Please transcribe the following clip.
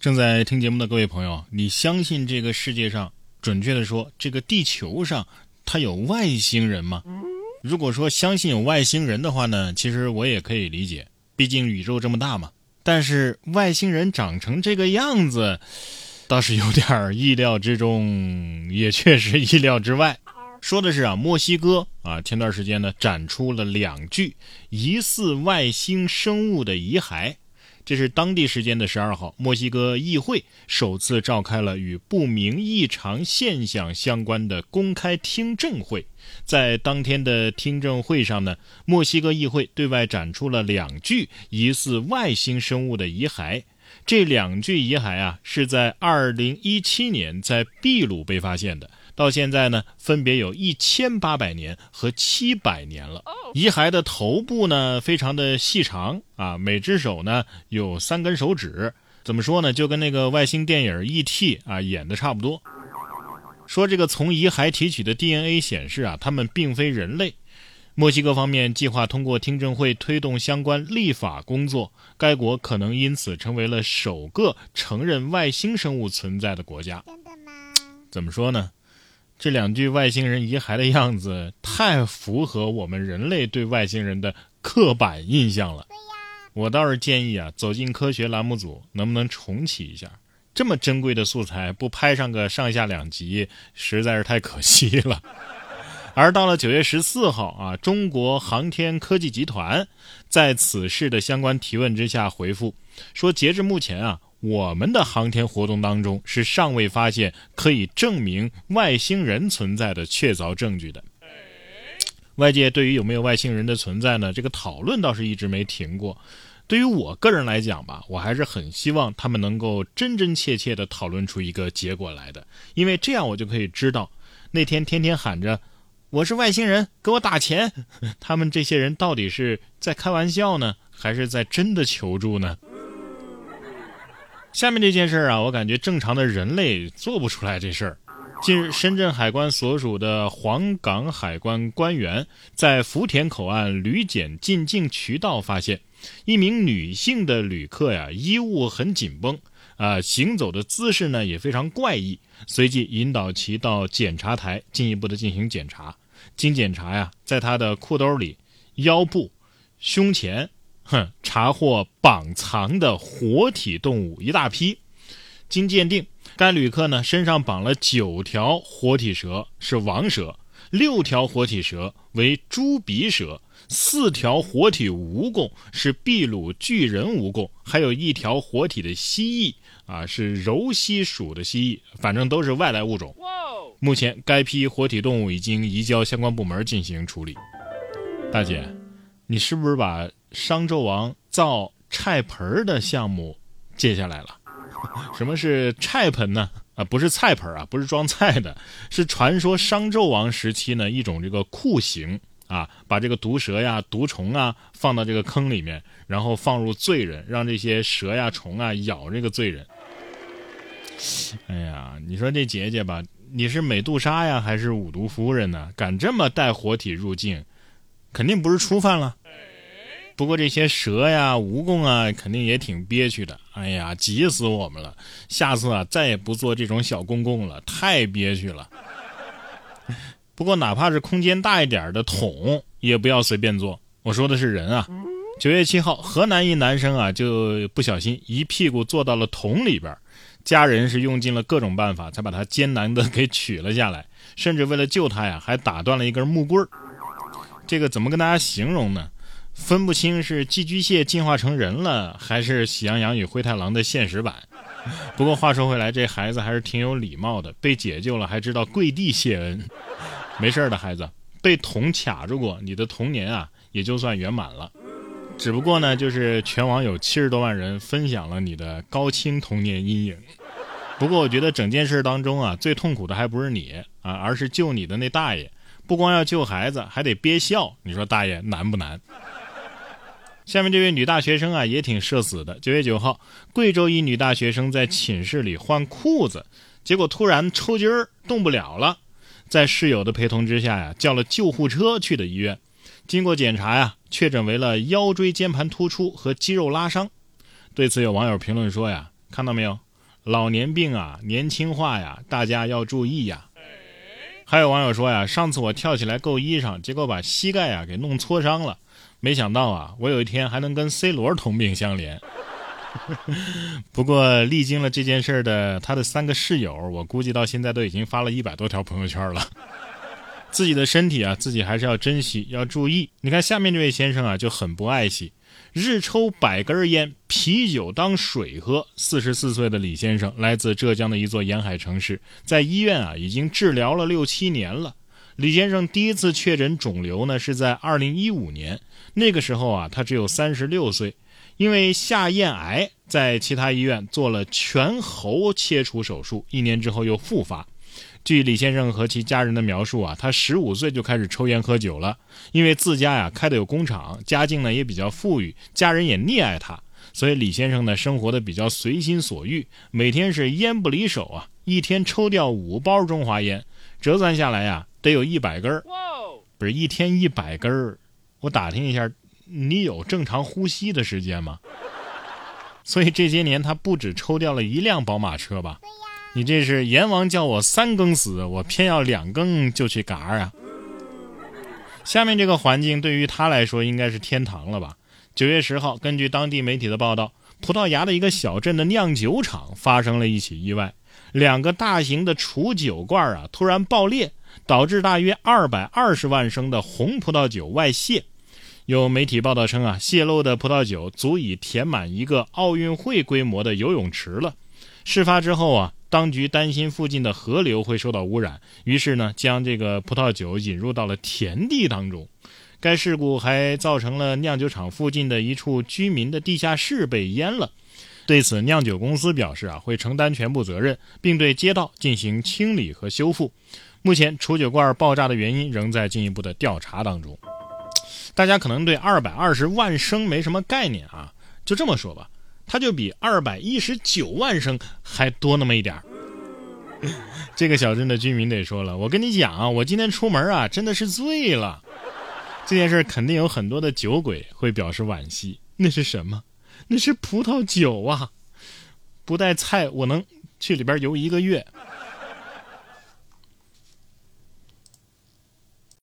正在听节目的各位朋友，你相信这个世界上，准确的说，这个地球上，它有外星人吗？如果说相信有外星人的话呢，其实我也可以理解，毕竟宇宙这么大嘛。但是外星人长成这个样子，倒是有点意料之中，也确实意料之外。说的是啊，墨西哥啊，前段时间呢展出了两具疑似外星生物的遗骸。这是当地时间的十二号，墨西哥议会首次召开了与不明异常现象相关的公开听证会。在当天的听证会上呢，墨西哥议会对外展出了两具疑似外星生物的遗骸。这两具遗骸啊，是在二零一七年在秘鲁被发现的。到现在呢，分别有一千八百年和七百年了。遗骸的头部呢，非常的细长啊，每只手呢有三根手指。怎么说呢？就跟那个外星电影 E.T. 啊演的差不多。说这个从遗骸提取的 DNA 显示啊，他们并非人类。墨西哥方面计划通过听证会推动相关立法工作，该国可能因此成为了首个承认外星生物存在的国家。真的吗？怎么说呢？这两具外星人遗骸的样子太符合我们人类对外星人的刻板印象了。我倒是建议啊，走进科学栏目组能不能重启一下？这么珍贵的素材不拍上个上下两集，实在是太可惜了。而到了九月十四号啊，中国航天科技集团在此事的相关提问之下回复说，截至目前啊。我们的航天活动当中是尚未发现可以证明外星人存在的确凿证据的。外界对于有没有外星人的存在呢？这个讨论倒是一直没停过。对于我个人来讲吧，我还是很希望他们能够真真切切地讨论出一个结果来的，因为这样我就可以知道那天天天喊着我是外星人，给我打钱，他们这些人到底是在开玩笑呢，还是在真的求助呢？下面这件事儿啊，我感觉正常的人类做不出来这事儿。近日，深圳海关所属的黄岗海关官员在福田口岸旅检进境渠道发现，一名女性的旅客呀，衣物很紧绷，啊，行走的姿势呢也非常怪异。随即引导其到检查台进一步的进行检查。经检查呀，在她的裤兜里、腰部、胸前。哼，查获绑藏的活体动物一大批。经鉴定，该旅客呢身上绑了九条活体蛇，是王蛇；六条活体蛇为猪鼻蛇；四条活体蜈蚣是秘鲁巨人蜈蚣；还有一条活体的蜥蜴啊，是柔蜥属的蜥蜴。反正都是外来物种。目前，该批活体动物已经移交相关部门进行处理。大姐，你是不是把？商纣王造菜盆的项目接下来了，什么是菜盆呢？啊，不是菜盆啊，不是装菜的，是传说商纣王时期呢一种这个酷刑啊，把这个毒蛇呀、毒虫啊放到这个坑里面，然后放入罪人，让这些蛇呀、虫啊咬这个罪人。哎呀，你说这姐姐吧，你是美杜莎呀，还是五毒夫人呢？敢这么带活体入境，肯定不是初犯了。不过这些蛇呀、蜈蚣啊，肯定也挺憋屈的。哎呀，急死我们了！下次啊，再也不做这种小公共了，太憋屈了。不过哪怕是空间大一点的桶，也不要随便坐。我说的是人啊。九月七号，河南一男生啊，就不小心一屁股坐到了桶里边，家人是用尽了各种办法，才把他艰难的给取了下来，甚至为了救他呀，还打断了一根木棍儿。这个怎么跟大家形容呢？分不清是寄居蟹进化成人了，还是喜羊羊与灰太狼的现实版。不过话说回来，这孩子还是挺有礼貌的，被解救了还知道跪地谢恩。没事的孩子，被桶卡住过，你的童年啊也就算圆满了。只不过呢，就是全网有七十多万人分享了你的高清童年阴影。不过我觉得整件事当中啊，最痛苦的还不是你啊，而是救你的那大爷。不光要救孩子，还得憋笑，你说大爷难不难？下面这位女大学生啊，也挺社死的。九月九号，贵州一女大学生在寝室里换裤子，结果突然抽筋儿，动不了了。在室友的陪同之下呀，叫了救护车去的医院。经过检查呀，确诊为了腰椎间盘突出和肌肉拉伤。对此，有网友评论说呀：“看到没有，老年病啊，年轻化呀，大家要注意呀。还有网友说呀，上次我跳起来够衣裳，结果把膝盖呀给弄挫伤了。没想到啊，我有一天还能跟 C 罗同病相怜。不过历经了这件事的他的三个室友，我估计到现在都已经发了一百多条朋友圈了。自己的身体啊，自己还是要珍惜，要注意。你看下面这位先生啊，就很不爱惜，日抽百根烟，啤酒当水喝。四十四岁的李先生来自浙江的一座沿海城市，在医院啊已经治疗了六七年了。李先生第一次确诊肿瘤呢，是在二零一五年，那个时候啊，他只有三十六岁，因为下咽癌，在其他医院做了全喉切除手术，一年之后又复发。据李先生和其家人的描述啊，他十五岁就开始抽烟喝酒了。因为自家呀开的有工厂，家境呢也比较富裕，家人也溺爱他，所以李先生呢生活的比较随心所欲，每天是烟不离手啊，一天抽掉五包中华烟，折算下来呀得有一百根儿。不是一天一百根儿，我打听一下，你有正常呼吸的时间吗？所以这些年他不止抽掉了一辆宝马车吧？你这是阎王叫我三更死，我偏要两更就去嘎啊！下面这个环境对于他来说应该是天堂了吧？九月十号，根据当地媒体的报道，葡萄牙的一个小镇的酿酒厂发生了一起意外，两个大型的储酒罐啊突然爆裂，导致大约二百二十万升的红葡萄酒外泄。有媒体报道称啊，泄漏的葡萄酒足以填满一个奥运会规模的游泳池了。事发之后啊。当局担心附近的河流会受到污染，于是呢，将这个葡萄酒引入到了田地当中。该事故还造成了酿酒厂附近的一处居民的地下室被淹了。对此，酿酒公司表示啊，会承担全部责任，并对街道进行清理和修复。目前，储酒罐爆炸的原因仍在进一步的调查当中。大家可能对二百二十万升没什么概念啊，就这么说吧。它就比二百一十九万升还多那么一点儿。这个小镇的居民得说了，我跟你讲啊，我今天出门啊，真的是醉了。这件事肯定有很多的酒鬼会表示惋惜。那是什么？那是葡萄酒啊！不带菜，我能去里边游一个月。